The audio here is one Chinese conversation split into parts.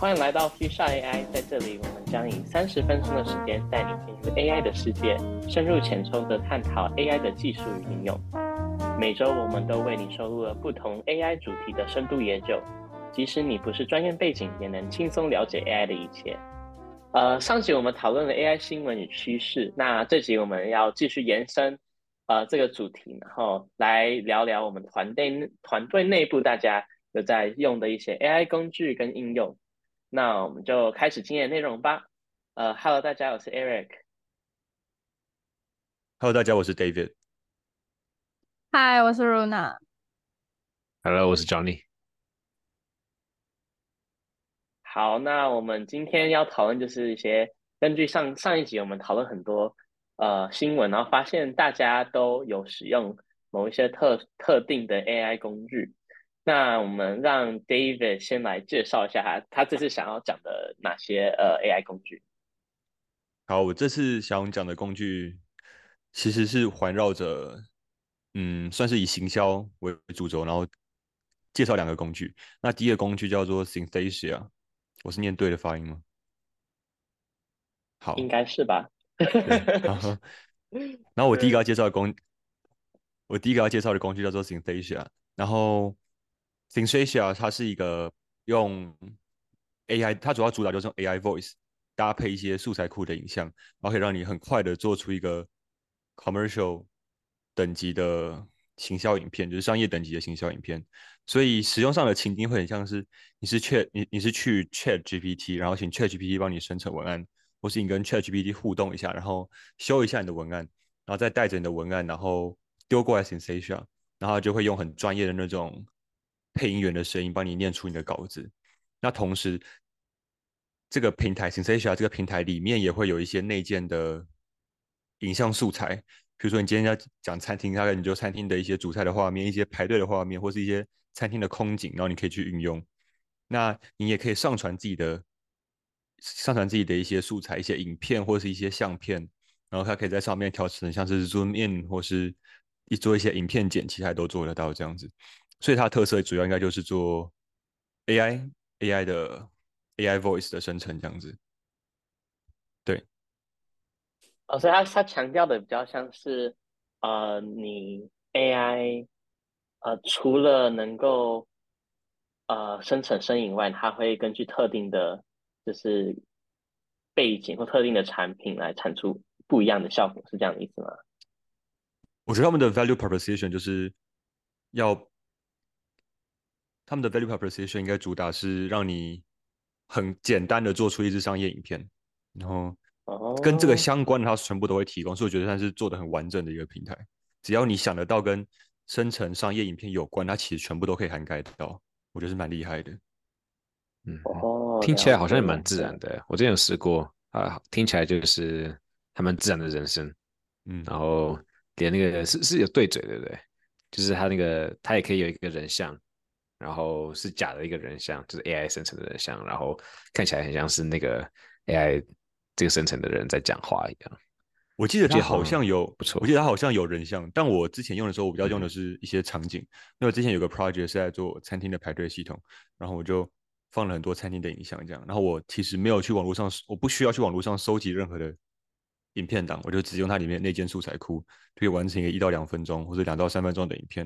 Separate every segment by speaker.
Speaker 1: 欢迎来到 f i s h AI，在这里我们将以三十分钟的时间带你进入 AI 的世界，深入浅出的探讨 AI 的技术与应用。每周我们都为你收录了不同 AI 主题的深度研究，即使你不是专业背景，也能轻松了解 AI 的一切。呃，上集我们讨论了 AI 新闻与趋势，那这集我们要继续延伸呃这个主题，然后来聊聊我们团队团队内部大家有在用的一些 AI 工具跟应用。那我们就开始今天的内容吧。呃，Hello，大家，我是 Eric。
Speaker 2: Hello，大家，我是 David。
Speaker 3: Hi，我是 Runa。
Speaker 4: Hello，我是 Johnny。
Speaker 1: 好，那我们今天要讨论就是一些根据上上一集我们讨论很多呃新闻，然后发现大家都有使用某一些特特定的 AI 工具。那我们让 David 先来介绍一下他他这次想要讲的哪些呃 AI 工具。
Speaker 2: 好，我这次想讲的工具其实是环绕着嗯，算是以行销为主轴，然后介绍两个工具。那第一个工具叫做 Synthesia。我是念对的发音吗？好，
Speaker 1: 应该是吧。
Speaker 2: 然后 我第一个要介绍的工，我第一个要介绍的工具叫做 Synthesia。然后 Synthesia 它是一个用 AI，它主要主打就是用 AI voice 搭配一些素材库的影像，然后可以让你很快的做出一个 commercial 等级的。行销影片就是商业等级的行销影片，所以使用上的情境会很像是你是确你你是去 Chat GPT，然后请 Chat GPT 帮你生成文案，或是你跟 Chat GPT 互动一下，然后修一下你的文案，然后再带着你的文案，然后丢过来 Sensation，然后就会用很专业的那种配音员的声音帮你念出你的稿子。那同时，这个平台 Sensation 这个平台里面也会有一些内建的影像素材。比如说，你今天要讲餐厅，大概你就餐厅的一些主菜的画面、一些排队的画面，或是一些餐厅的空景，然后你可以去运用。那你也可以上传自己的、上传自己的一些素材、一些影片或是一些相片，然后它可以在上面调成像是 zoom in 或是一做一些影片剪辑，它都做得到这样子。所以它的特色主要应该就是做 AI AI 的 AI voice 的生成这样子。对。
Speaker 1: 哦，所以它它强调的比较像是，呃，你 AI，呃，除了能够，呃，生成声音外，它会根据特定的，就是背景或特定的产品来产出不一样的效果，是这样的意思吗？
Speaker 2: 我觉得他们的 value proposition 就是要，他们的 value proposition 应该主打是让你很简单的做出一支商业影片，然后。跟这个相关的，它全部都会提供，所以我觉得它是做的很完整的一个平台。只要你想得到跟生成商业影片有关，它其实全部都可以涵盖到，我觉得是蛮厉害的。
Speaker 4: 嗯，听起来好像也蛮自然的。我之前有试过啊，听起来就是还蛮自然的人生。嗯，然后连那个是是有对嘴，对不对？就是他那个他也可以有一个人像，然后是假的一个人像，就是 AI 生成的人像，然后看起来很像是那个 AI。这个生成的人在讲话一样，
Speaker 2: 我记得他好像有
Speaker 4: 不错，
Speaker 2: 我记得他好像有人像，但我之前用的时候，我比较用的是一些场景，因为之前有个 project 是在做餐厅的排队系统，然后我就放了很多餐厅的影像，这样，然后我其实没有去网络上，我不需要去网络上收集任何的影片档，我就直接用它里面那间素材库，就可以完成一个一到两分钟或者两到三分钟的影片，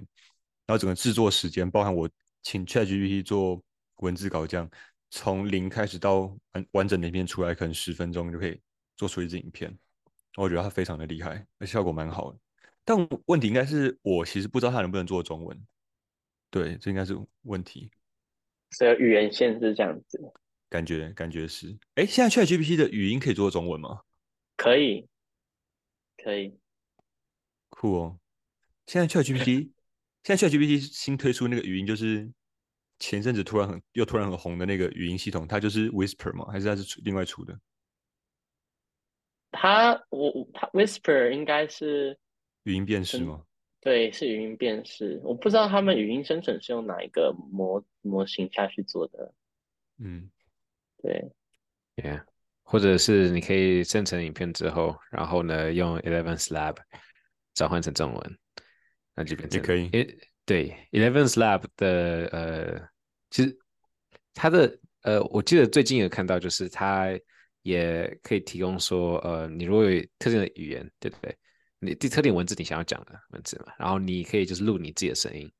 Speaker 2: 然后整个制作时间，包含我请 ChatGPT 做文字稿这样。从零开始到完完整的一篇出来，可能十分钟就可以做出一支影片。我觉得它非常的厉害，而且效果蛮好的。但问题应该是我其实不知道它能不能做中文。对，这应该是问题。
Speaker 1: 所以语言限制这样子，
Speaker 2: 感觉感觉是。哎，现在 ChatGPT 的语音可以做中文吗？
Speaker 1: 可以，可以。
Speaker 2: 酷哦！现在 ChatGPT，现在 ChatGPT 新推出那个语音就是。前阵子突然很又突然很红的那个语音系统，它就是 Whisper 吗？还是它是出另外出的？
Speaker 1: 它我它 Whisper 应该是
Speaker 2: 语音辨识吗？
Speaker 1: 对，是语音辨识。我不知道他们语音生成是用哪一个模模型下去做的。嗯，对
Speaker 4: ，Yeah，或者是你可以生成影片之后，然后呢用 Eleven Lab 转换成中文，那就变成
Speaker 2: 也可以。
Speaker 4: 对，Eleven s Lab 的呃，其实它的呃，我记得最近有看到，就是它也可以提供说，呃，你如果有特定的语言，对不对？你特定文字你想要讲的文字嘛，然后你可以就是录你自己的声音，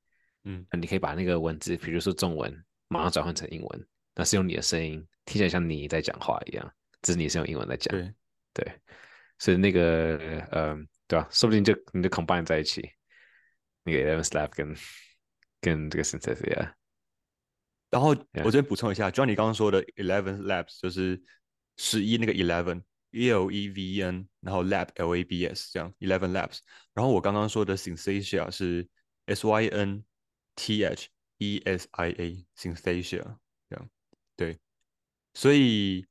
Speaker 2: 嗯，
Speaker 4: 你可以把那个文字，比如说中文，马上转换成英文，那是用你的声音，听起来像你在讲话一样，只是你是用英文在讲，
Speaker 2: 对
Speaker 4: 对，所以那个，呃，对吧？说不定就你就 combine 在一起，那个 Eleven Slab 跟跟这个 Synthesia。
Speaker 2: 然后我这边补充一下，就像你刚刚说的，Eleven Labs 就是十一那个 Eleven E L E V E N，然后 Lab L A B S 这样 Eleven Labs。然后我刚刚说的 Synthesia 是 S Y N T H E S I A Synthesia 这样。对，所以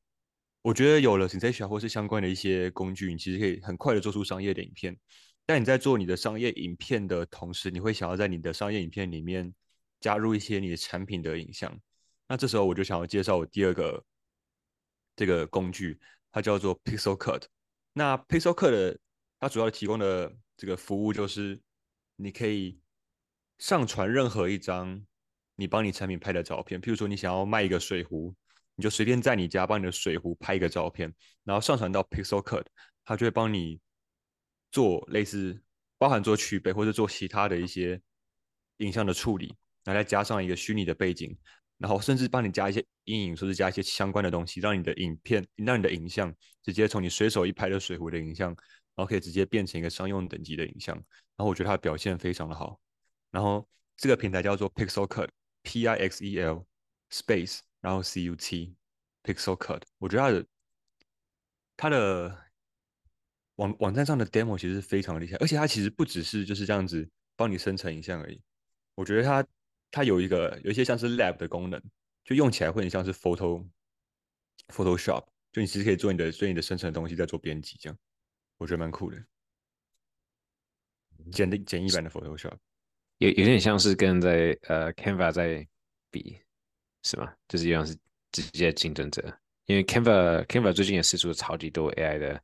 Speaker 2: 我觉得有了 Synthesia 或是相关的一些工具，你其实可以很快的做出商业的影片。但你在做你的商业影片的同时，你会想要在你的商业影片里面。加入一些你的产品的影像，那这时候我就想要介绍我第二个这个工具，它叫做 Pixel Cut。那 Pixel Cut 它主要提供的这个服务就是，你可以上传任何一张你帮你产品拍的照片，譬如说你想要卖一个水壶，你就随便在你家帮你的水壶拍一个照片，然后上传到 Pixel Cut，它就会帮你做类似包含做取背或者做其他的一些影像的处理。然后再加上一个虚拟的背景，然后甚至帮你加一些阴影，甚至加一些相关的东西，让你的影片，让你的影像直接从你随手一拍的水壶的影像，然后可以直接变成一个商用等级的影像。然后我觉得它的表现非常的好。然后这个平台叫做 Pixel Cut，P I X E L Space，然后 C U T Pixel Cut。我觉得它的它的网网站上的 demo 其实非常厉害，而且它其实不只是就是这样子帮你生成影像而已。我觉得它。它有一个有一些像是 Lab 的功能，就用起来会很像是 Photo Photoshop，就你其实可以做你的做你的生成的东西，再做编辑，这样我觉得蛮酷的，简的简易版的 Photoshop，
Speaker 4: 有有点像是跟在呃 Canva 在比，是吗？就是一样是直接竞争者，因为 Canva Canva 最近也试出了超级多 AI 的，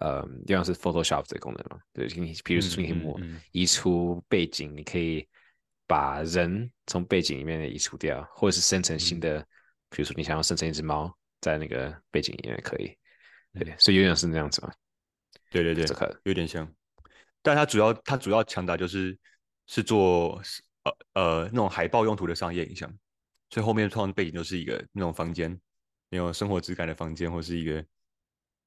Speaker 4: 呃，一样是 Photoshop 这个功能嘛，对，你比如说你可以移出背景，你可以。把人从背景里面移除掉，或者是生成新的，比如说你想要生成一只猫在那个背景里面可以，对，所以有点是那样子嘛。
Speaker 2: 对对对，有点像，但它主要它主要强大就是是做呃呃那种海报用途的商业影像，所以后面创背景就是一个那种房间，那种生活质感的房间，或是一个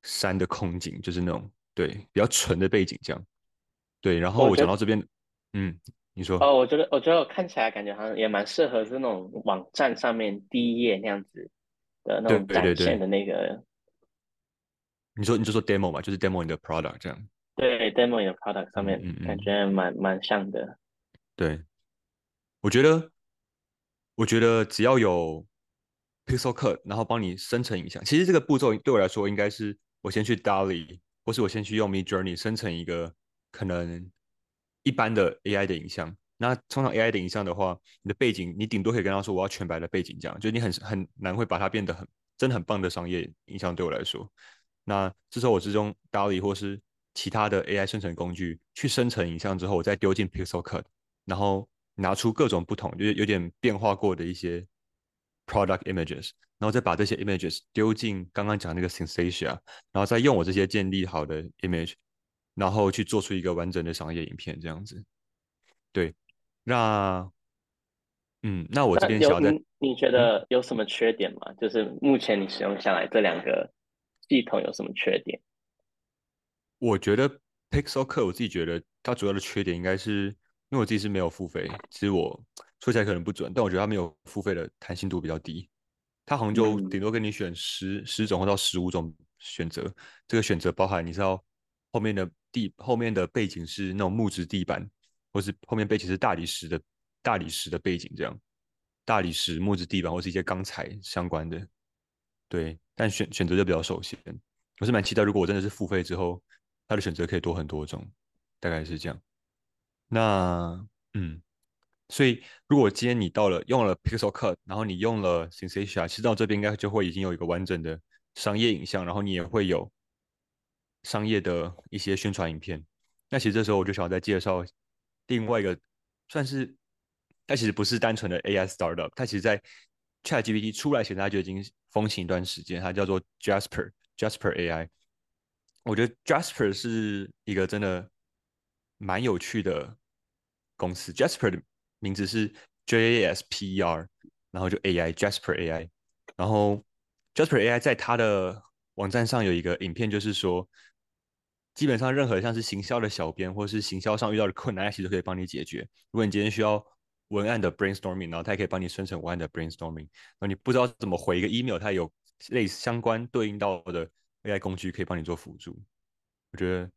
Speaker 2: 山的空景，就是那种对比较纯的背景这样。对，然后我讲到这边，嗯。你说
Speaker 1: 哦，我觉得我觉得我看起来感觉好像也蛮适合是那种网站上面第一页那样子的那种展现的那个。
Speaker 2: 你说你就说 demo 嘛，就是 demo 你的 product 这样。
Speaker 1: 对，demo 你的 product 上面感觉蛮蛮像的。
Speaker 2: 对，我觉得我觉得只要有 pixel cut，然后帮你生成影像，其实这个步骤对我来说应该是我先去 DALLY，或是我先去用 Mid Journey 生成一个可能。一般的 AI 的影像，那通常 AI 的影像的话，你的背景你顶多可以跟他说我要全白的背景，这样就你很很难会把它变得很真的很棒的商业影像对我来说。那这时候我是用 DALLY 或是其他的 AI 生成工具去生成影像之后，我再丢进 Pixel Cut，然后拿出各种不同就是有点变化过的一些 product images，然后再把这些 images 丢进刚刚讲那个 sensation，然后再用我这些建立好的 image。然后去做出一个完整的商业影片，这样子。对，那，嗯，那我这边想在，
Speaker 1: 你觉得有什么缺点吗？就是目前你使用下来这两个系统有什么缺点？
Speaker 2: 我觉得 Pixel Cut 我自己觉得它主要的缺点应该是，因为我自己是没有付费，其实我说起来可能不准，但我觉得它没有付费的弹性度比较低，它好像就顶多跟你选十十种或到十五种选择，这个选择包含你知道后面的。地后面的背景是那种木质地板，或是后面背景是大理石的大理石的背景，这样大理石木质地板或是一些钢材相关的，对，但选选择就比较受限。我是蛮期待，如果我真的是付费之后，它的选择可以多很多种，大概是这样。那嗯，所以如果今天你到了用了 Pixel Cut，然后你用了 Synthesia，其实到这边应该就会已经有一个完整的商业影像，然后你也会有。商业的一些宣传影片，那其实这时候我就想要再介绍另外一个，算是它其实不是单纯的 AI startup，它其实在 ChatGPT 出来前，它就已经风行一段时间，它叫做 Jasper Jasper AI。我觉得 Jasper 是一个真的蛮有趣的公司。Jasper 的名字是 J A S P E R，然后就 AI Jasper AI。然后 Jasper AI 在它的网站上有一个影片，就是说，基本上任何像是行销的小编或者是行销上遇到的困难，其实都可以帮你解决。如果你今天需要文案的 brainstorming，然后它也可以帮你生成文案的 brainstorming。然后你不知道怎么回一个 email，它有类似相关对应到的 AI 工具可以帮你做辅助。我觉得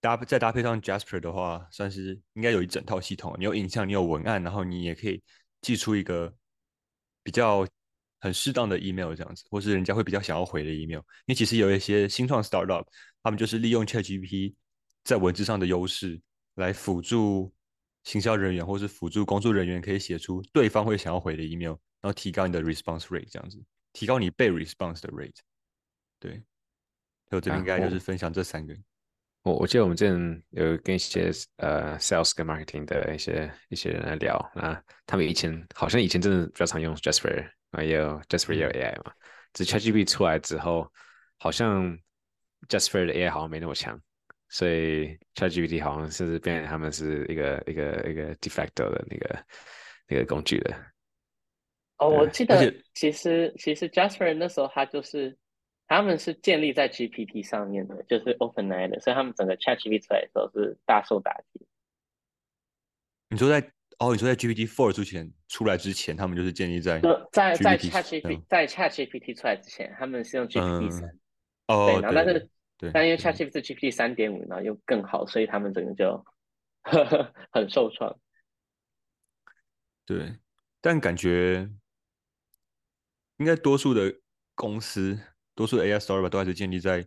Speaker 2: 搭再搭配上 Jasper 的话，算是应该有一整套系统。你有影像，你有文案，然后你也可以寄出一个比较很适当的 email 这样子，或是人家会比较想要回的 email。因为其实有一些新创 startup，他们就是利用 ChatGPT 在文字上的优势来辅助。行销人员或是辅助工作人员可以写出对方会想要回的 email，然后提高你的 response rate，这样子，提高你被 response 的 rate。对，我这边应该就是分享这三个。
Speaker 4: 我我记得我们之前有跟一些呃 sales 跟 marketing 的一些一些人来聊，那他们以前好像以前真的比较常用 Jasper，啊也有 Jasper 也有 AI 嘛，只 ChatGPT 出来之后，好像 Jasper 的 AI 好像没那么强。所以 ChatGPT 好像是变成他们是一个一个一个 de facto 的那个那个工具了。
Speaker 1: 哦，我记得其实其实 Jasper 那时候他就是他们是建立在 GPT 上面的，就是 OpenAI 的，所以他们整个 ChatGPT 出来的时候是大受打击。
Speaker 2: 你说在哦，你说在 GPT Four 之前出来之前，他们就是建立在
Speaker 1: 在在 ChatGPT 在 ChatGPT 出来之前，他们是用 GPT 三。
Speaker 2: 哦，
Speaker 1: 对，然后但是。但因为 ChatGPT 是 GPT 三点五，然后又更好，所以他们整个就 很受创。
Speaker 2: 对，但感觉应该多数的公司，多数的 AI startup 都还是建立在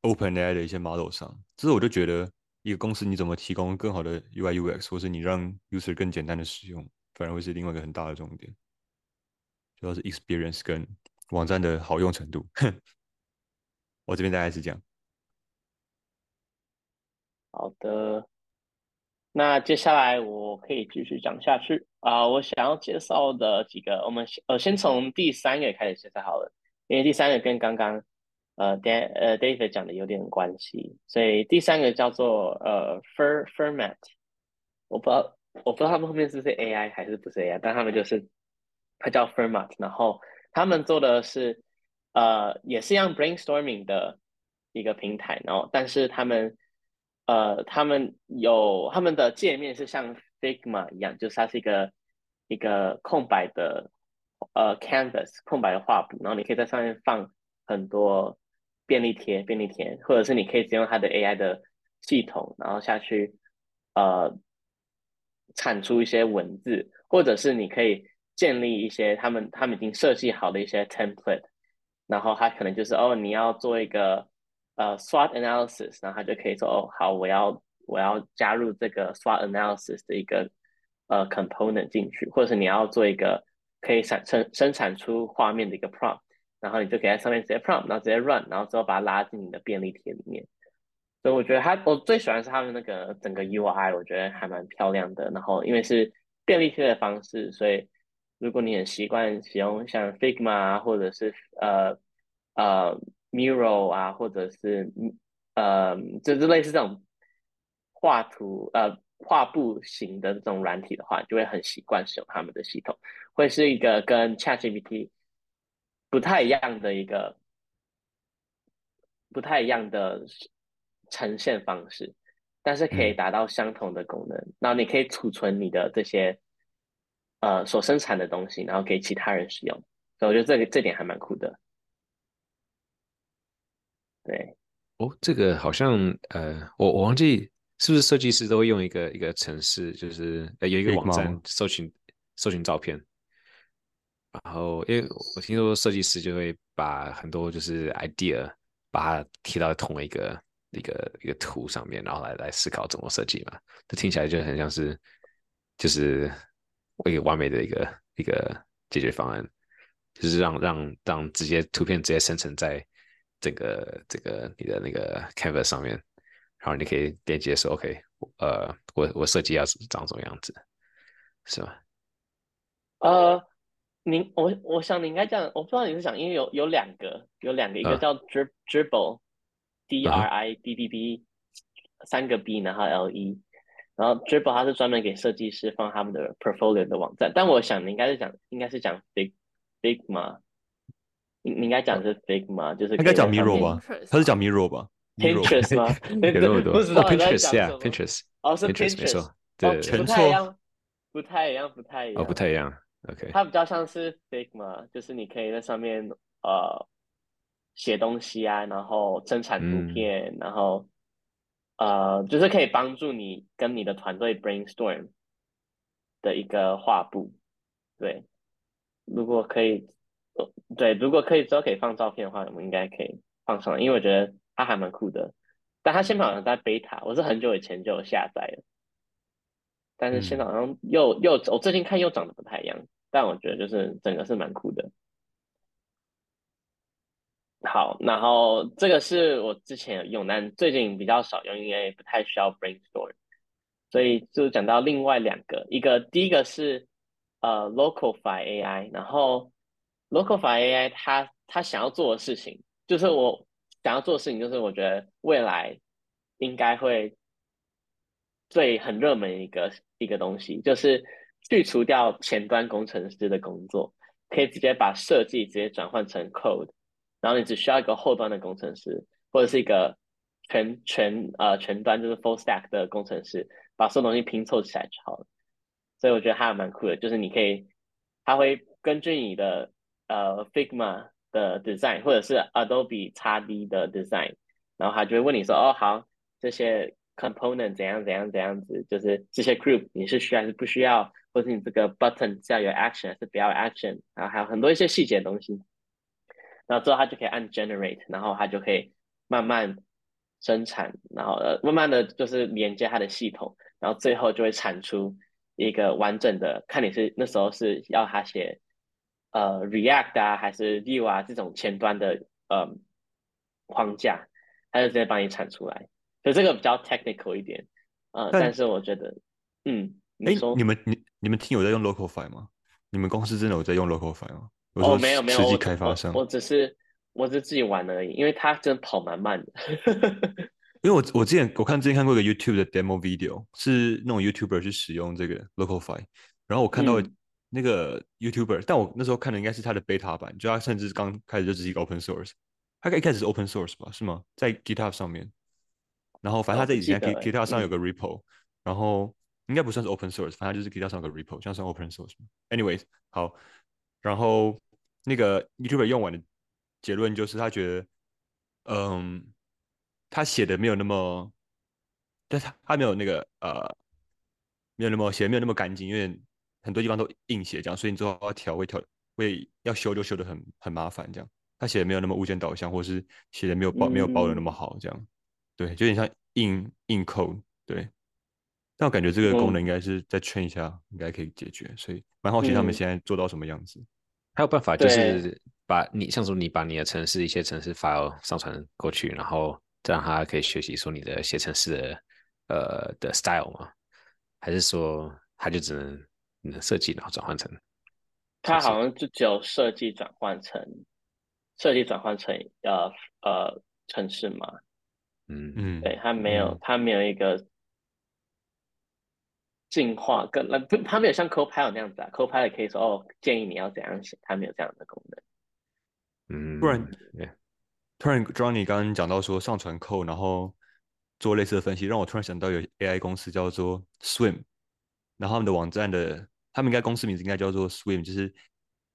Speaker 2: OpenAI 的一些 model 上。这是我就觉得，一个公司你怎么提供更好的 UI UX，或是你让 user 更简单的使用，反而会是另外一个很大的重点，主要是 experience 跟网站的好用程度。我这边大概是这样。
Speaker 1: 好的，那接下来我可以继续讲下去啊。我想要介绍的几个，我们呃先从第三个开始介绍好了，因为第三个跟刚刚呃 DA- 呃 David 讲的有点关系，所以第三个叫做呃 Fur Furmat。我不知道我不知道他们后面是不是 AI 还是不是 AI，但他们就是它叫 Furmat，然后他们做的是。呃，也是用 brainstorming 的一个平台，然后但是他们，呃，他们有他们的界面是像 Figma 一样，就是它是一个一个空白的呃 canvas 空白的画布，然后你可以在上面放很多便利贴，便利贴，或者是你可以使用它的 AI 的系统，然后下去呃产出一些文字，或者是你可以建立一些他们他们已经设计好的一些 template。然后他可能就是哦，你要做一个呃 SWOT analysis，然后他就可以说哦，好，我要我要加入这个 SWOT analysis 的一个呃 component 进去，或者是你要做一个可以产生生产出画面的一个 prompt，然后你就可以在上面直接 prompt，然后直接 run，然后之后把它拉进你的便利贴里面。所以我觉得它我最喜欢是它的那个整个 UI，我觉得还蛮漂亮的。然后因为是便利贴的方式，所以如果你很习惯使用像 Figma 啊，或者是呃呃 Miro 啊，或者是呃，就是类似这种画图呃画布型的这种软体的话，就会很习惯使用他们的系统，会是一个跟 ChatGPT 不太一样的一个不太一样的呈现方式，但是可以达到相同的功能。然后你可以储存你的这些。呃，所生产的东西，然后给其他人使用，所以我觉得这个这点还蛮酷的。对，
Speaker 4: 哦，这个好像呃，我我忘记是不是设计师都会用一个一个城市，就是呃有一个网站搜寻搜寻照片，然后因为我听说设计师就会把很多就是 idea 把它贴到同一个一个一个图上面，然后来来思考怎么设计嘛，这听起来就很像是就是。一个完美的一个一个解决方案，就是让让让直接图片直接生成在这个这个你的那个 canvas 上面，然后你可以点击说 OK，呃，我我设计要长什么样子，是吧？
Speaker 1: 呃，您我我想你应该这样，我不知道你是想，因为有有两个，有两个，一个叫 Dribble，D R I B B B，三个 B，然后 L E，然后 Dribble 它是专门给设计师放他们的 portfolio 的网站，但我想你应该是讲，应该是讲 Big Figma，你你应该讲是 Figma，就是
Speaker 2: 应该讲 Mirro 吧？他是讲 Miro 吧
Speaker 1: ？Pinterest 吗？
Speaker 4: 有那么多？
Speaker 1: 不知道
Speaker 4: Pinterest 呀，Pinterest，
Speaker 1: 哦是
Speaker 4: Pinterest，没错，对，
Speaker 1: 不太一样，不太一样，不太一样，
Speaker 4: 哦，不太一样。OK，
Speaker 1: 它比较像是 Figma，就是你可以在上面呃写东西啊，然后生产图片，然后呃就是可以帮助你跟你的团队 brainstorm 的一个画布。对，如果可以，对，如果可以之后可以放照片的话，我们应该可以放上来，因为我觉得它还蛮酷的。但它现在好像在 beta，我是很久以前就有下载了。但是现在好像又又我最近看又长得不太一样，但我觉得就是整个是蛮酷的。好，然后这个是我之前有用，但最近比较少用，因为不太需要 brainstorm。所以就讲到另外两个，一个第一个是呃 localify AI，然后 localify AI 它它想要做的事情，就是我想要做的事情，就是我觉得未来应该会。最很热门一个一个东西，就是去除掉前端工程师的工作，可以直接把设计直接转换成 code，然后你只需要一个后端的工程师，或者是一个全全呃全端就是 full stack 的工程师，把所有东西拼凑起来就好了。所以我觉得还蛮酷的，就是你可以，他会根据你的呃 Figma 的 design，或者是 Adobe XD 的 design，然后他就会问你说，哦好，这些。component 怎样怎样怎样子，就是这些 group 你是需要还是不需要，或者你这个 button 是要有 action 还是不要 action，然后还有很多一些细节的东西，然后之后他就可以按 generate，然后他就可以慢慢生产，然后呃慢慢的就是连接它的系统，然后最后就会产出一个完整的，看你是那时候是要他写呃 React 啊还是 Vue 啊这种前端的呃框架，它就直接帮你产出来。所以这个比较 technical 一点，呃，但是我觉得，嗯，哎，
Speaker 2: 你们你你们听有在用 Localfy 吗？你们公司真的有在用 Localfy 吗？
Speaker 1: 哦，没有没有，
Speaker 2: 实际开发商，
Speaker 1: 我只是我只是自己玩而已，因为它真的跑蛮慢的。
Speaker 2: 因为我我之前我看之前看过一个 YouTube 的 demo video，是那种 YouTuber 去使用这个 Localfy，然后我看到那个 YouTuber，但我那时候看的应该是他的 beta 版，就他甚至刚开始就只是一个 open source，他一开始是 open source 吧？是吗？在 GitHub 上面。然后反正他在以前 GitHub 上有个 repo，然后应该不算是 open source，反正就是 GitHub 上有个 repo，像算 open source。Anyways，好，然后那个 YouTuber 用完的结论就是他觉得，嗯，他写的没有那么，但他他没有那个呃，没有那么写的没有那么干净，因为很多地方都硬写这样，所以你最后要调会调会要修就修的很很麻烦这样。他写的没有那么物件导向，或是写的没有包没有包的那么好这样。对，就有点像硬硬 code，对。但我感觉这个功能应该是再 train 一下，应该可以解决。所以蛮好奇他们现在做到什么样子。
Speaker 4: 还有办法就是把你像说你把你的城市一些城市 file 上传过去，然后这样他可以学习说你的写城市的呃的 style 吗？还是说他就只能你的设计然后转换成？
Speaker 1: 它好像就只有设计转换成设计转换成呃呃城市嘛。
Speaker 4: 嗯嗯，
Speaker 1: 对它没有，它没有一个进化，跟那不，他没有像 Copilot 那样子啊。Copilot 可以说哦，建议你要怎样写，它没有这样的功能。
Speaker 4: 嗯，
Speaker 2: 突然，突然，Johnny 刚刚讲到说上传 code，然后做类似的分析，让我突然想到有 AI 公司叫做 Swim，然后他们的网站的，他们应该公司名字应该叫做 Swim，就是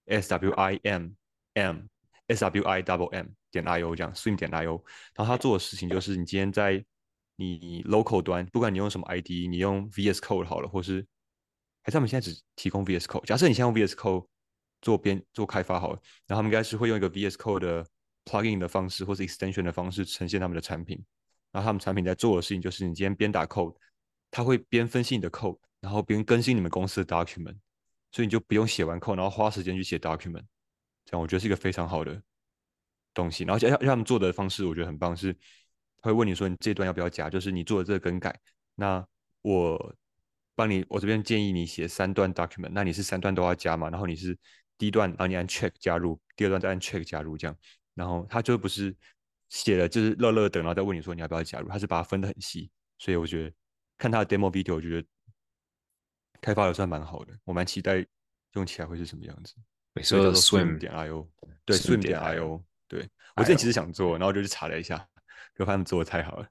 Speaker 2: S W I M M。S W I double M 点 I O 这样，Swim 点 I O，然后他做的事情就是，你今天在你 local 端，不管你用什么 ID，你用 VS Code 好了，或是还是他们现在只提供 VS Code。假设你现在用 VS Code 做编做开发好了，然后他们应该是会用一个 VS Code 的 plugin 的方式，或是 extension 的方式呈现他们的产品。然后他们产品在做的事情就是，你今天边打 code，他会边分析你的 code，然后边更新你们公司的 document，所以你就不用写完 code，然后花时间去写 document。这样我觉得是一个非常好的东西，然后要要他们做的方式，我觉得很棒，是会问你说你这段要不要加，就是你做的这个更改，那我帮你，我这边建议你写三段 document，那你是三段都要加嘛？然后你是第一段，然后你按 check 加入，第二段再按 check 加入，这样，然后他就不是写了就是乐乐等，然后再问你说你要不要加入，他是把它分得很细，所以我觉得看他的 demo video，我觉得开发的算蛮好的，我蛮期待用起来会是什么样子。
Speaker 4: 你说
Speaker 2: swim 点 io，对 swim 点 io，对我之前其实想做，然后就去查了一下，就发现做的太好了。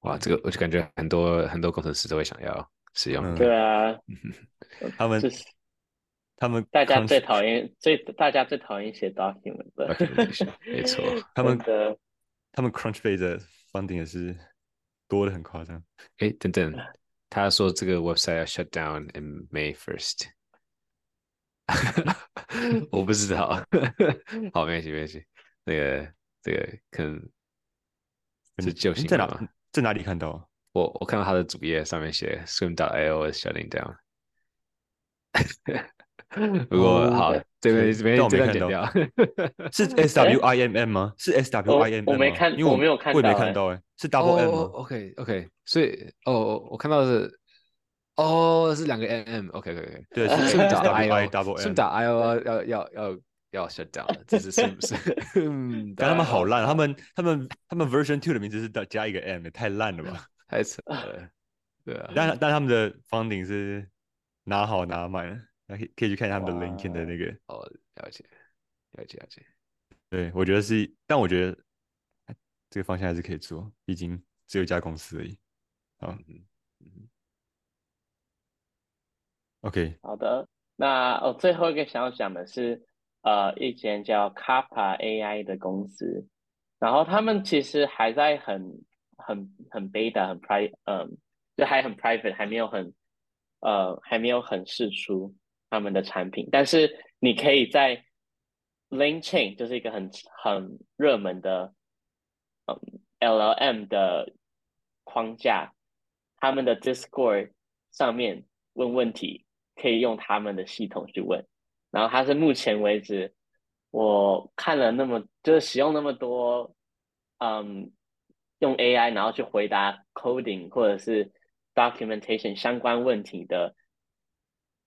Speaker 4: 哇，这个我就感觉很多很多工程师都会想要使用。
Speaker 1: 对啊，
Speaker 2: 他们他们
Speaker 1: 大家最讨厌最大家最讨厌写 document
Speaker 4: 的，没错。
Speaker 2: 他们的他们 Crunchbase 的 funding 也是多的很夸张。
Speaker 4: 哎，等等，他说这个 website 要 shut down in May first。我不知道。好，没关系，没关系。那个这个可能是旧新
Speaker 2: 在哪？在哪里看到？
Speaker 4: 我我看到他的主页上面写 swim.io is shutting down。不过好，这边这边这边剪掉。
Speaker 2: 是 S W I M M 吗？是 S W I M M
Speaker 1: 我没看，
Speaker 2: 因为我
Speaker 1: 没有看，
Speaker 2: 我也没看到哎。是 Double M 吗
Speaker 4: ？OK OK，所以哦，我看到是哦，是两个 M M。OK OK OK，
Speaker 2: 对，swim.io
Speaker 4: double swim.io 要要要要 shut down，这是是不是？
Speaker 2: 但他们好烂，他们他们他们 Version Two 的名字是加一个 M，太烂了吧？
Speaker 4: 太扯了。对啊，
Speaker 2: 但但他们的房顶是拿好拿满。可以可以去看一下他们的 LinkedIn 的那个
Speaker 4: 哦，了解，了解，了解。
Speaker 2: 对，我觉得是，但我觉得这个方向还是可以做，毕竟只有一家公司而已。好，嗯嗯。OK，
Speaker 1: 好的。那哦，最后一个想要讲的是，呃，一间叫 Kappa AI 的公司，然后他们其实还在很很很 beta，很 private，嗯，就还很 private，还没有很呃，还没有很释出。他们的产品，但是你可以在 Link Chain 就是一个很很热门的嗯 LLM 的框架，他们的 Discord 上面问问题可以用他们的系统去问，然后它是目前为止我看了那么就是使用那么多嗯用 AI 然后去回答 coding 或者是 documentation 相关问题的。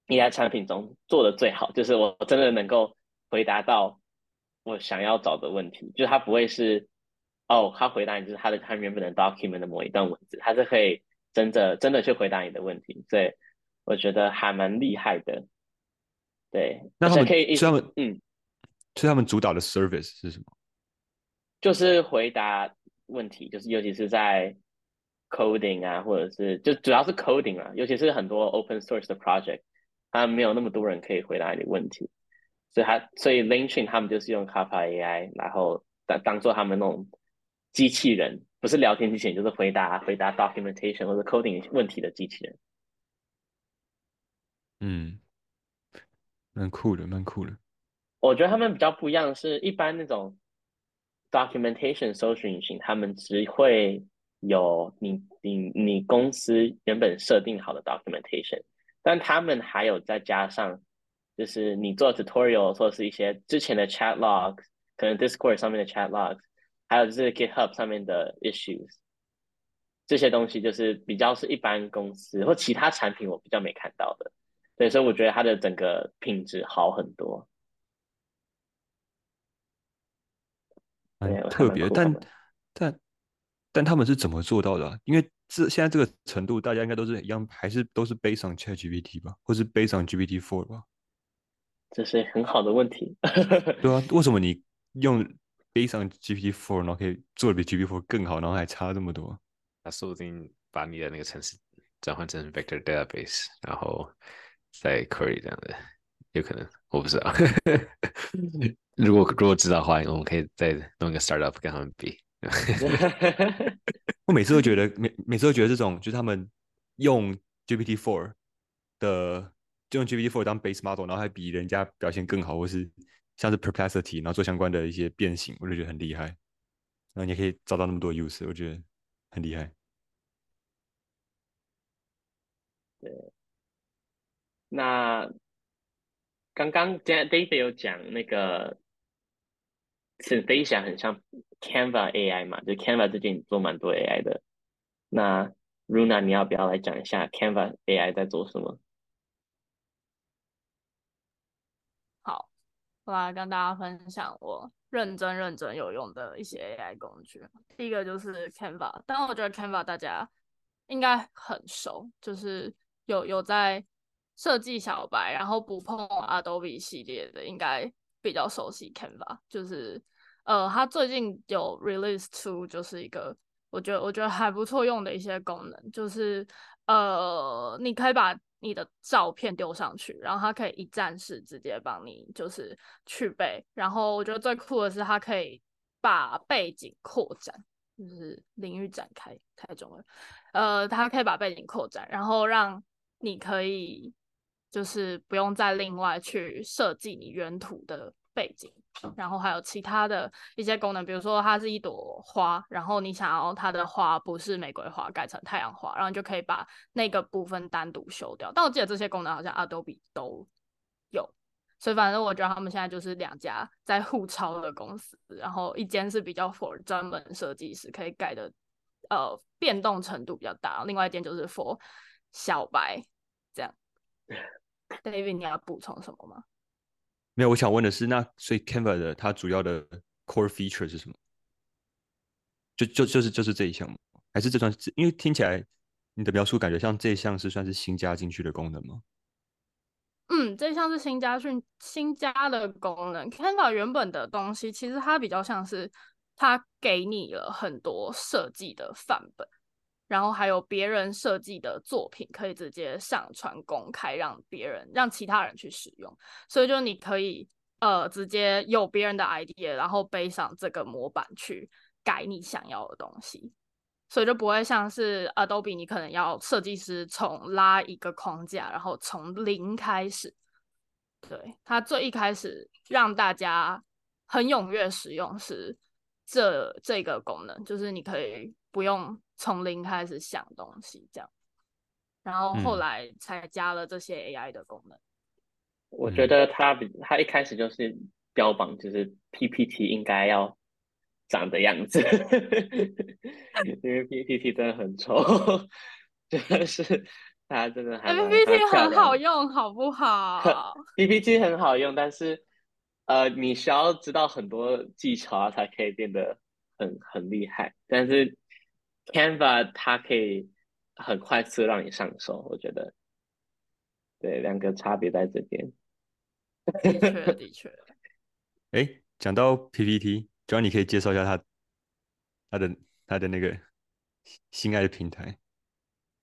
Speaker 1: AI 产品中做的最好，就是我真的能够回答到我想要找的问题，就是它不会是哦，他回答你就是他的他原本的 document 的某一段文字，他是可以真的真的去回答你的问题，所以我觉得还蛮厉害的。对，
Speaker 2: 那他们
Speaker 1: 可以，
Speaker 2: 他们
Speaker 1: 嗯，
Speaker 2: 所以他们主导的 service 是什么？
Speaker 1: 就是回答问题，就是尤其是在 coding 啊，或者是就主要是 coding 啊，尤其是很多 open source 的 project。他没有那么多人可以回答你的问题，所以他所以 LinkedIn 他们就是用 Kappa AI，然后当当做他们那种机器人，不是聊天机器人，就是回答回答 documentation 或者 coding 问题的机器人。
Speaker 2: 嗯，蛮酷的，蛮酷的。
Speaker 1: 我觉得他们比较不一样，是一般那种 documentation 搜索引擎，他们只会有你你你公司原本设定好的 documentation。但他们还有再加上，就是你做 tutorial 或者是一些之前的 chat logs，可能 Discord 上面的 chat logs，还有就是 GitHub 上面的 issues，这些东西就是比较是一般公司或其他产品我比较没看到的，对，所以我觉得它的整个品质好很多。
Speaker 2: 很特别，但但但他们是怎么做到的？因为这现在这个程度，大家应该都是一样，还是都是 based on ChatGPT 吧，或是 based on GPT Four 吧？
Speaker 1: 这是很好的问题。
Speaker 2: 对啊，为什么你用 based on GPT Four，然后可以做的比 GPT Four 更好，然后还差这么多？
Speaker 4: 他说不定把你的那个城市转换成 vector database，然后再 query 这样的，有可能，我不知道。如果如果知道的话，我们可以再弄一个 startup 跟他们比。
Speaker 2: 我每次都觉得每每次都觉得这种就是他们用 GPT Four 的，就用 GPT Four 当 base model，然后还比人家表现更好，或是像是 Perplexity，然后做相关的一些变形，我就觉得很厉害。然后你可以找到那么多 use，我觉得很厉害。
Speaker 1: 对，那刚刚 David 有讲那个。是飞翔很像 Canva AI 嘛，就 Canva 最近做蛮多 AI 的。那 Runa，你要不要来讲一下 Canva AI 在做什么？
Speaker 3: 好我来跟大家分享我认真认真有用的一些 AI 工具。第一个就是 Canva，但我觉得 Canva 大家应该很熟，就是有有在设计小白，然后不碰 Adobe 系列的，应该比较熟悉 Canva。就是呃，它最近有 release 出就是一个我觉得我觉得还不错用的一些功能，就是呃，你可以把你的照片丢上去，然后它可以一站式直接帮你就是去背。然后我觉得最酷的是它可以把背景扩展，就是领域展开太重了。呃，它可以把背景扩展，然后让你可以就是不用再另外去设计你原图的背景。然后还有其他的一些功能，比如说它是一朵花，然后你想要它的花不是玫瑰花，改成太阳花，然后你就可以把那个部分单独修掉。但我记得这些功能好像 Adobe 都有，所以反正我觉得他们现在就是两家在互抄的公司，然后一间是比较 for 专门设计师可以改的，呃，变动程度比较大，另外一间就是 for 小白这样。David，你要补充什么吗？
Speaker 2: 没有，我想问的是，那所以 Canva 的它主要的 core feature 是什么？就就就是就是这一项吗？还是这段？因为听起来你的描述感觉像这一项是算是新加进去的功能吗？
Speaker 3: 嗯，这项是新加训新加的功能。Canva 原本的东西其实它比较像是它给你了很多设计的范本，然后还有别人设计的作品可以直接上传公开，让别人让其他人去使用。所以就你可以呃直接有别人的 idea，然后背上这个模板去改你想要的东西。所以就不会像是 Adobe，你可能要设计师从拉一个框架，然后从零开始。对，它最一开始让大家很踊跃使用是这这个功能，就是你可以不用。从零开始想东西，这样，然后后来才加了这些 AI 的功能。
Speaker 1: 我觉得它比它一开始就是标榜，就是 PPT 应该要长的样子，因为 PPT 真的很丑，真的是它真的还
Speaker 3: PPT 很好用，好不好
Speaker 1: ？PPT 很好用，但是呃，你需要知道很多技巧啊，才可以变得很很厉害，但是。Canva 它可以很快速让你上手，我觉得，对，两个差别在这边。
Speaker 3: 的确，的确。
Speaker 2: 哎，讲到 PPT，主要你可以介绍一下他他的他的那个心爱的平台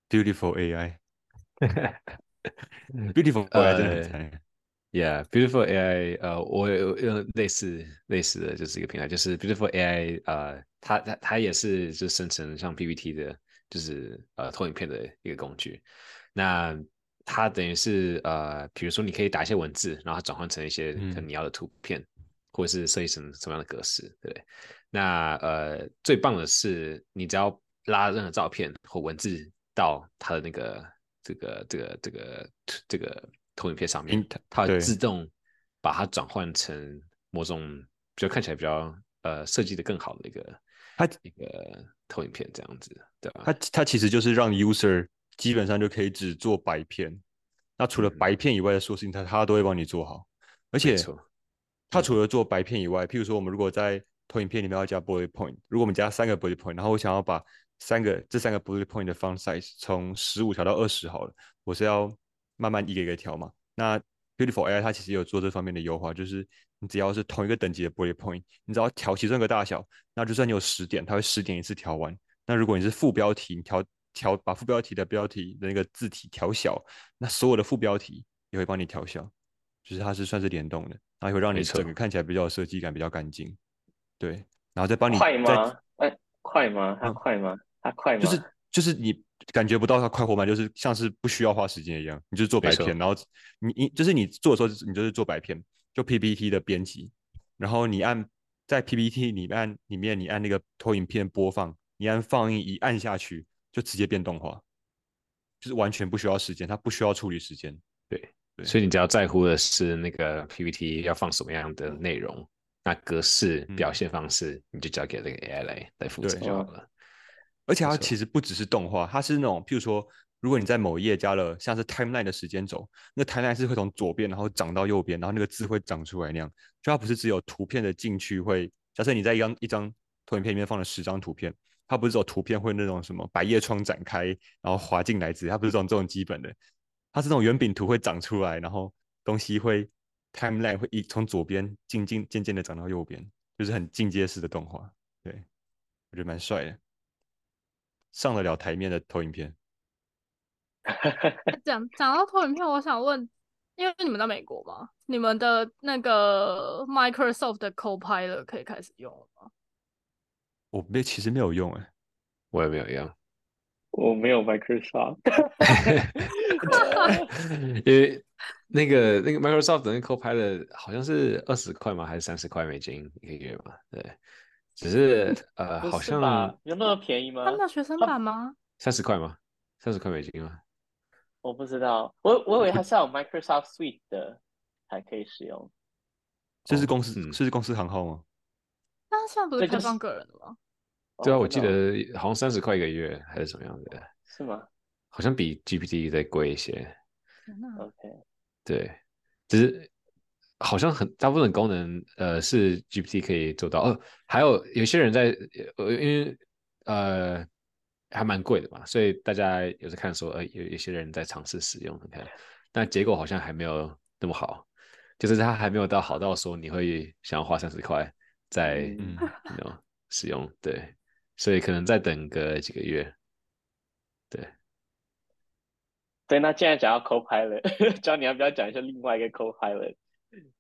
Speaker 2: ，Beautiful AI。Beautiful AI 真的很惨。
Speaker 4: Yeah，Beautiful AI，呃，我有用类似类似的就是一个平台，就是 Beautiful AI，呃，它它它也是就生成像 PPT 的，就是呃投影片的一个工具。那它等于是呃，比如说你可以打一些文字，然后转换成一些你要的图片，或者是设计成什么样的格式，对不对？那呃，最棒的是你只要拉任何照片或文字到它的那个这个这个这个这个。投影片上面，它会自动把它转换成某种比较看起来比较呃设计的更好的一个它一个投影片这样子，对吧？
Speaker 2: 它它其实就是让 user 基本上就可以只做白片，那除了白片以外的所有事情，它它都会帮你做好。而且它除了做白片以外，譬如说我们如果在投影片里面要加 bullet point，如果我们加三个 bullet point，然后我想要把三个这三个 bullet point 的 font size 从十五调到二十好了，我是要。慢慢一个一个调嘛。那 Beautiful AI 它其实有做这方面的优化，就是你只要是同一个等级的 bullet point，你只要调其中一个大小，那就算你有十点，它会十点一次调完。那如果你是副标题，你调调把副标题的标题的那个字体调小，那所有的副标题也会帮你调小，就是它是算是联动的，然后会让你整个看起来比较有设计感，比较干净。对，然后再帮你
Speaker 1: 快吗？哎，快吗？它快吗？它快吗？
Speaker 2: 就是就是你。感觉不到它快活慢，就是像是不需要花时间一样。你就是做白片，然后你你就是你做的时候，你就是做白片，就 PPT 的编辑。然后你按在 PPT 里面里面，你按那个投影片播放，你按放映一按下去，就直接变动画，就是完全不需要时间，它不需要处理时间。
Speaker 4: 对，所以你只要在乎的是那个 PPT 要放什么样的内容，那格式表现方式，你就交给那个 AI 来来负责就好了。
Speaker 2: 而且它其实不只是动画，它是那种，譬如说如果你在某一页加了像是 timeline 的时间轴，那 timeline 是会从左边然后长到右边，然后那个字会长出来那样。就它不是只有图片的进去会，假设你在一张一张投影片里面放了十张图片，它不是只有图片会那种什么百叶窗展开然后滑进来字，它不是这种这种基本的，它是这种圆饼图会长出来，然后东西会 timeline 会一从左边渐渐渐渐的长到右边，就是很进阶式的动画。对我觉得蛮帅的，上得了台面的投影片。
Speaker 3: 讲 讲到投影片，我想问，因为你们在美国嘛，你们的那个 Microsoft 的 Copilot 可以开始用了吗？
Speaker 2: 我没，其实没有用哎，
Speaker 4: 我也没有用，
Speaker 1: 我没有 Microsoft，
Speaker 4: 因为那个那个 Microsoft 的那 Copilot 好像是二十块嘛？还是三十块美金一个月嘛？对，只是 呃，好像
Speaker 1: 有那么便宜吗？
Speaker 3: 他们学生版吗？
Speaker 4: 三十块吗？三十块美金吗？
Speaker 1: 我不知道，我我以为它是要 Microsoft Suite 的才可以使用。
Speaker 2: 这是公司，这是公司行号吗？
Speaker 3: 那现在不是开放个人的吗？
Speaker 4: 对啊，我记得好像三十块一个月还是什么样的？
Speaker 1: 是吗？
Speaker 4: 好像比 GPT 再贵一些。
Speaker 1: OK。
Speaker 4: 对，只是好像很大部分功能，呃，是 GPT 可以做到。哦，还有有些人在，呃，因为呃。还蛮贵的嘛，所以大家有时看说，呃，有有些人在尝试使用，你看，但结果好像还没有那么好，就是它还没有到好到说你会想要花三十块在嗯。使用，对，所以可能再等个几个月，对，
Speaker 1: 对，那既然讲到 Copilot，教你要不要讲一下另外一个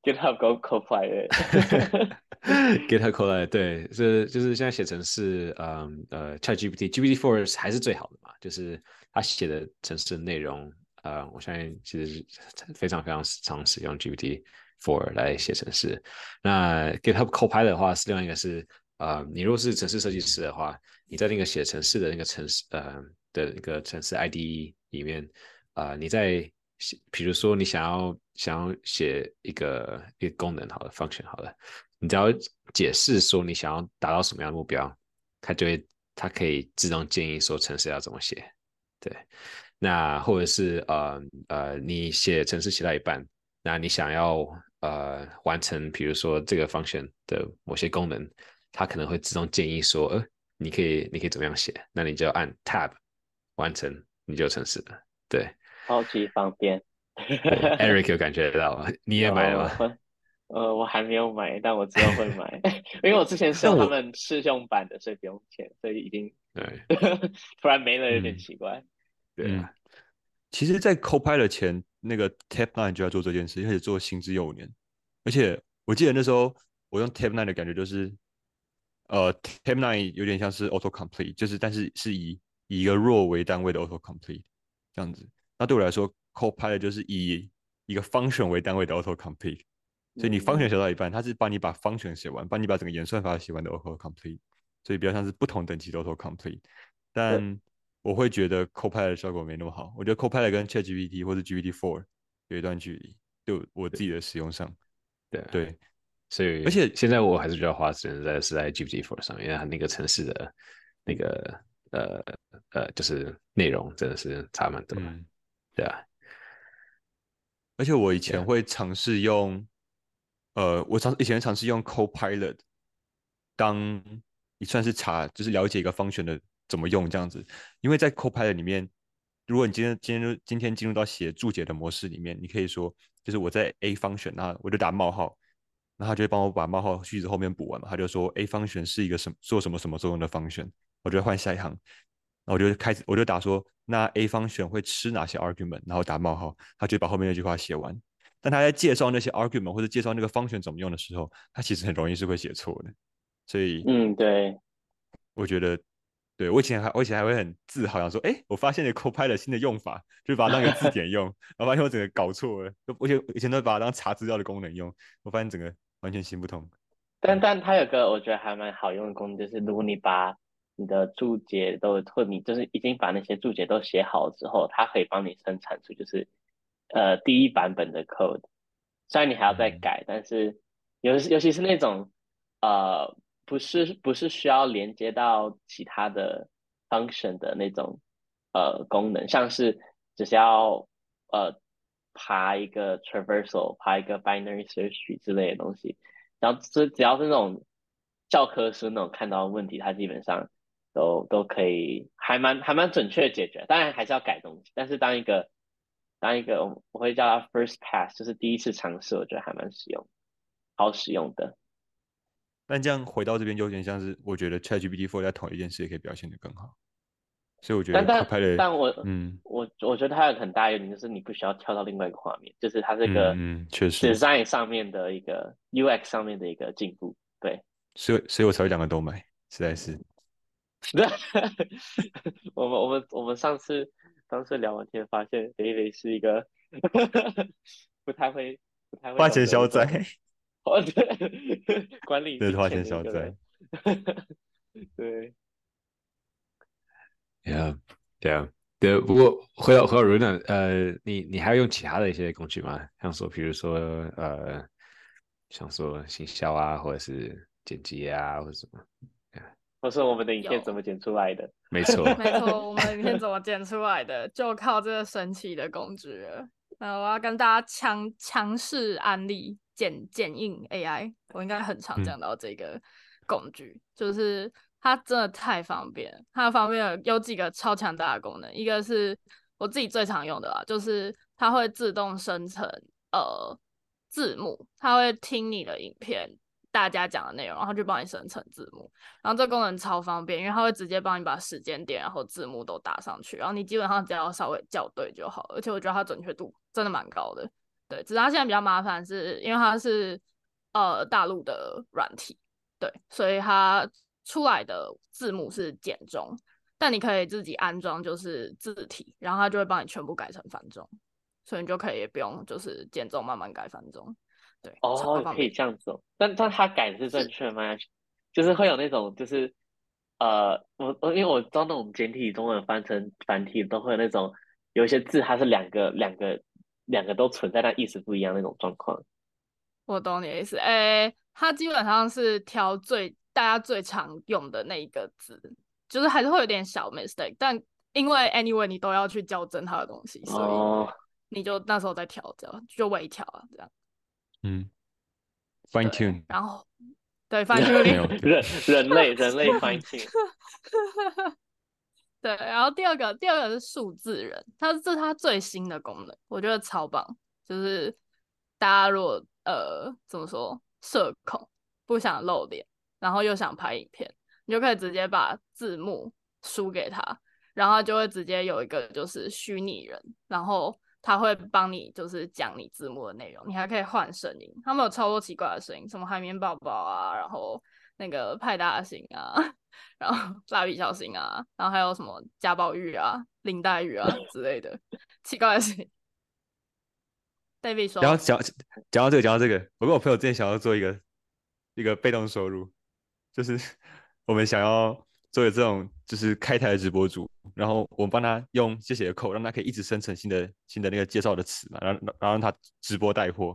Speaker 1: GitHub Copilot，GitHub
Speaker 4: Copilot，对，是就是现在写成是，嗯呃，ChatGPT，GPT4 还是最好的嘛？就是他写的城市内容，呃，我相信其实是非常非常常使用 GPT4 来写程式。那 GitHub Copilot 的话是另外一个是，呃，你如果是城市设计师的话，你在那个写程式的那个城市，呃的那个城市 IDE 里面，啊，你在比如说，你想要想要写一个一个功能，好了，function 好了，你只要解释说你想要达到什么样的目标，它就会它可以自动建议说程式要怎么写。对，那或者是呃呃，你写程式写到一半，那你想要呃完成，比如说这个 function 的某些功能，它可能会自动建议说，呃，你可以你可以怎么样写？那你就按 tab 完成，你就成式了。对。
Speaker 1: 超级方便
Speaker 4: ，Eric 有感觉到吗？你也买了吗？
Speaker 1: 呃，我还没有买，但我之后会买，因为我之前是用他们试用版的，所以不用钱，所以已经
Speaker 4: 对，
Speaker 1: 突然没了有点奇怪。
Speaker 4: 对，
Speaker 2: 其实，在 Copilot 前，那个 Tapline 就要做这件事，而且做行之有年。而且我记得那时候我用 Tapline 的感觉就是，呃，Tapline 有点像是 Auto Complete，就是但是是以以一个 row 为单位的 Auto Complete 这样子。那对我来说，Copilot 就是以一个 function 为单位的 auto complete，所以你 function 写到一半，它是帮你把 function 写完，帮你把整个演算法写完的 auto complete，所以比较像是不同等级的 auto complete。但我会觉得 Copilot 的效果没那么好，我觉得 Copilot 跟 ChatGPT 或者 GPT Four 有一段距离，就我自己的使用上。
Speaker 4: 对。
Speaker 2: 对，
Speaker 4: 所以
Speaker 2: 而且
Speaker 4: 现在我还是比较花时间在是在 GPT4 上，因为它那个城市的那个呃呃就是内容真的是差蛮多。对啊，
Speaker 2: 而且我以前会尝试用，呃，我尝以前尝试用 Copilot 当你算是查，就是了解一个方选的怎么用这样子。因为在 Copilot 里面，如果你今天今天今天进入到写注解的模式里面，你可以说，就是我在 A 方选，那我就打冒号，那他就会帮我把冒号句子后面补完嘛。他就说 A 方选是一个什做什么什么作用的方选，我就换下一行。然后我就开始，我就打说，那 A 方选会吃哪些 argument，然后打冒号，他就把后面那句话写完。但他在介绍那些 argument 或者介绍那个方选怎么用的时候，他其实很容易是会写错的。所以，
Speaker 1: 嗯，对，
Speaker 2: 我觉得，对我以前还，我以前还会很自豪，想说，哎，我发现了 Copilot 新的用法，就把它当个字典用，然后发现我整个搞错了，而且以前都把它当查资料的功能用，我发现整个完全行不通。
Speaker 1: 但但它有个我觉得还蛮好用的功能，就是如果你把你的注解都或你就是已经把那些注解都写好之后，它可以帮你生产出就是呃第一版本的 code，虽然你还要再改，但是尤尤其是那种呃不是不是需要连接到其他的 function 的那种呃功能，像是只是要呃爬一个 traversal，爬一个 binary search 之类的东西，然后只只要是那种教科书那种看到的问题，它基本上都都可以还蛮还蛮准确的解决。当然还是要改东西，但是当一个当一个我会叫它 first pass，就是第一次尝试，我觉得还蛮实用，好使用的。
Speaker 2: 但这样回到这边就有点像是，我觉得 ChatGPT Four 在同一件事也可以表现的更好，所以我觉得。
Speaker 1: 但我嗯，我我觉得它有很大一点就是你不需要跳到另外一个画面，就是它这个
Speaker 2: 嗯确实
Speaker 1: design 上面的一个 UX 上面的一个进步，对。
Speaker 2: 所以所以我才会两个都买，实在是。
Speaker 1: 对，我们我们我们上次上次聊完天发现 David 是一个 不太会不太会
Speaker 2: 花钱消灾。
Speaker 1: 哦，对，管理
Speaker 2: 对花钱消灾，
Speaker 1: 对
Speaker 4: ，Yeah，对啊，对。不过回到回到 Runa，呃，你你还要用其他的一些工具吗？像说，比如说，呃，像说行销啊，或者是剪辑啊，或者什么？
Speaker 1: 或是我们的影片怎么剪出来的？
Speaker 4: 没错，
Speaker 3: 没错，我们影片怎么剪出来的，就靠这个神奇的工具了。那我要跟大家强强势安利。剪剪映 AI，我应该很常讲到这个工具，就是它真的太方便。它方便有几个超强大的功能，一个是我自己最常用的啦，就是它会自动生成呃字幕，它会听你的影片大家讲的内容，然后就帮你生成字幕。然后这功能超方便，因为它会直接帮你把时间点然后字幕都打上去，然后你基本上只要稍微校对就好。而且我觉得它准确度真的蛮高的。对，只是它现在比较麻烦，是因为它是呃大陆的软体，对，所以它出来的字幕是简中，但你可以自己安装就是字体，然后它就会帮你全部改成繁中，所以你就可以不用就是简中慢慢改繁中。对，
Speaker 1: 哦，可以这样子，但但他改的是正确吗？就是会有那种就是呃，我我因为我知道那种简体中文翻成繁体都会有那种有一些字它是两个两个。两个都存在，但意思不一样那种状况。
Speaker 3: 我懂你的意思，哎，它基本上是挑最大家最常用的那一个字，就是还是会有点小 mistake，但因为 anyway 你都要去校正它的东西，所以你就那时候再调，这样就微调啊，这样。
Speaker 2: 嗯，fine tune。
Speaker 3: 然后，对，fine tune。
Speaker 1: 人人类人 类 fine tune。
Speaker 3: 对，然后第二个，第二个是数字人，它这是它最新的功能，我觉得超棒。就是大家如果呃怎么说社恐，不想露脸，然后又想拍影片，你就可以直接把字幕输给他，然后就会直接有一个就是虚拟人，然后他会帮你就是讲你字幕的内容，你还可以换声音，他们有超多奇怪的声音，什么海绵宝宝啊，然后那个派大星啊。然后蜡笔小新啊，然后还有什么贾宝玉啊、林黛玉啊之类的奇怪的事情。David 说，
Speaker 2: 然后讲讲到这个，讲到这个，我跟我朋友之前想要做一个一个被动收入，就是 我们想要做这种就是开台的直播主，然后我们帮他用这些的扣，让他可以一直生成新的新的那个介绍的词嘛，然后然后让他直播带货，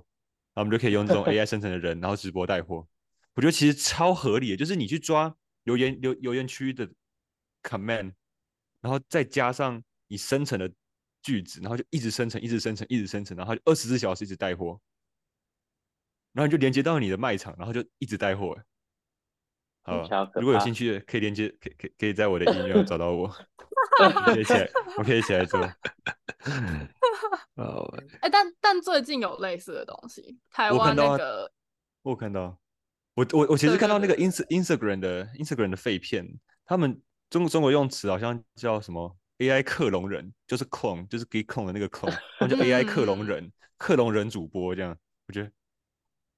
Speaker 2: 然后我们就可以用这种 AI 生成的人，然后直播带货。我觉得其实超合理的，就是你去抓。留言留留言区的 command，然后再加上你生成的句子，然后就一直生成，一直生成，一直生成，然后就二十四小时一直带货，然后你就连接到你的卖场，然后就一直带货。好，如果有兴趣的可以连接，可可可以在我的 email 找到我，可以起来，我可以起来做。
Speaker 3: 哦，哎，但但最近有类似的东西，台湾那个，
Speaker 2: 我看到。我我我其实看到那个 ins Instagram 的 Instagram 的废片，他们中中国用词好像叫什么 AI 克隆人，就是 clone，就是 get clone 的那个 clone，他们叫 AI 克隆人，克隆人主播这样，我觉得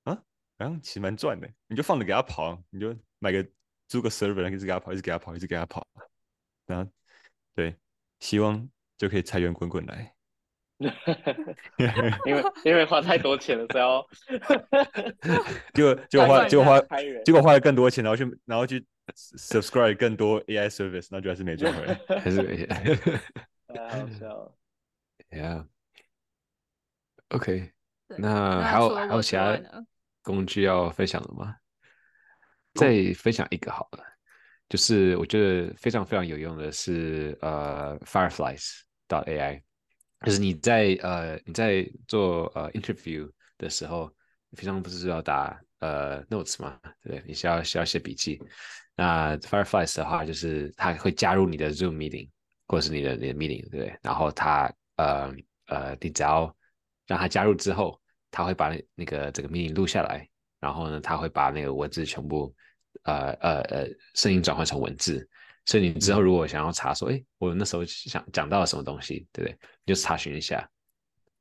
Speaker 2: 啊，好像其实蛮赚的，你就放着给他跑，你就买个租个 server，一直给他跑，一直给他跑，一直给他跑，然后对，希望就可以财源滚滚来。
Speaker 1: 因为因为花太多钱了，所以要
Speaker 2: 就就花就花结果花了更多钱，然后去然后去 subscribe 更多 AI service，那就还是没赚回来，
Speaker 4: 还是没
Speaker 1: 钱。太好笑。
Speaker 4: Yeah，OK，那还有还有其他工具要分享的吗？再分享一个好了，就是我觉得非常非常有用的是呃 Fireflies 到 AI，就是你在呃你在做呃 interview 的时候，平常不是要打呃 notes 嘛，对，你需要需要写笔记。那 Fireflies 的话，就是它会加入你的 Zoom meeting 或者是你的你的 meeting，对不对？然后它呃呃，你只要让它加入之后，它会把那个整个 meeting 录下来，然后呢，它会把那个文字全部。呃呃呃，声音转换成文字，所以你之后如果想要查说，哎，我那时候想讲到了什么东西，对不对？你就查询一下，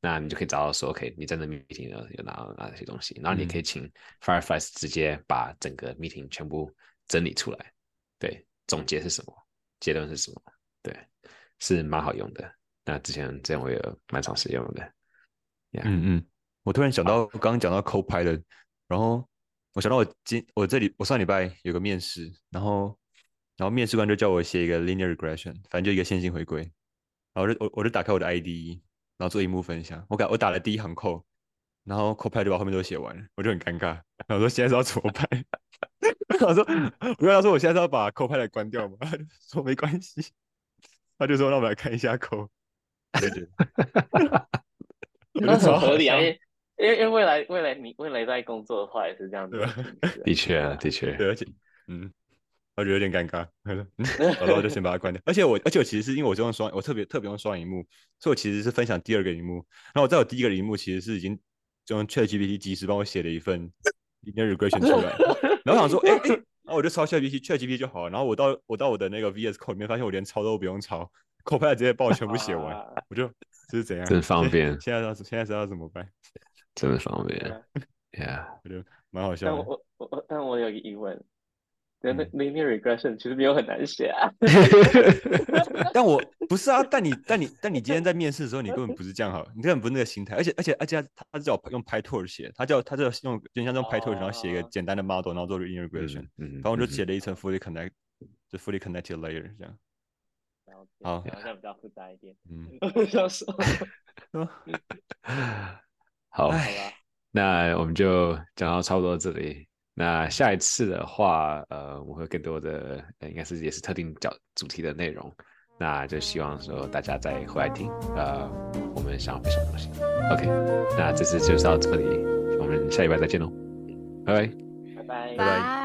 Speaker 4: 那你就可以找到说，OK，你在那 meeting 有有哪哪些东西，然后你可以请 Fireflies 直接把整个 meeting 全部整理出来，对，总结是什么，结论是什么，对，是蛮好用的。那之前这样我也蛮长时间用的。
Speaker 2: 嗯嗯，我突然想到刚刚讲到 Copilot，然后。我想到我今我这里我上礼拜有个面试，然后然后面试官就叫我写一个 linear regression，反正就一个线性回归，然后就我我就打开我的 IDE，然后做荧幕分享，我改我打了第一行 code，然后 Copilot 就把后面都写完了，我就很尴尬，然后说现在是要怎么办？我说我跟他说我现在是要把 Copilot 关掉吗？他 就说没关系，他就说让我们来看一下 code，
Speaker 1: 那很合理啊。因为因为未来未来你未来在工作的话也是这样子，
Speaker 4: 的确啊，的确，
Speaker 2: 对，而且嗯，我觉得有点尴尬，好了我就先把它关掉。而且我而且我其实是因为我用双，我特别特别用双荧幕，所以我其实是分享第二个荧幕。然后我在我第一个荧幕其实是已经就用 Chat GPT 及时帮我写了一份 linear regression 出来，然后想说，哎哎，然后我就抄 Chat GPT Chat GPT 就好了。然后我到我到我的那个 VS Code 里面，发现我连抄都不用抄，Copilot 直接帮我全部写完，我就这是怎样？
Speaker 4: 真方便。
Speaker 2: 现在要现在是要怎么办？
Speaker 4: 真的方便，Yeah，
Speaker 2: 我觉得蛮好笑。
Speaker 1: 但我我但我有个疑问，那 linear regression 其实没有很难写啊。
Speaker 2: 但我不是啊，但你但你但你今天在面试的时候，你根本不是这样好，你根本不是那个心态。而且而且而且他他叫我用 Pytorch 写，他叫他叫用就像用 Pytorch 然后写一个简单的 model，然后做 linear regression。嗯，然后我就写了一层 fully connect，就 fully connected layer 这样。
Speaker 1: 好，好像比较复杂一点。嗯，比较少。
Speaker 4: 好，那我们就讲到差不多这里。那下一次的话，呃，我会更多的，应该是也是特定角主题的内容。那就希望说大家再回来听，呃，我们想要分享的东西。OK，那这次就到这里，我们下礼拜再见喽，拜拜，
Speaker 1: 拜拜，
Speaker 2: 拜拜。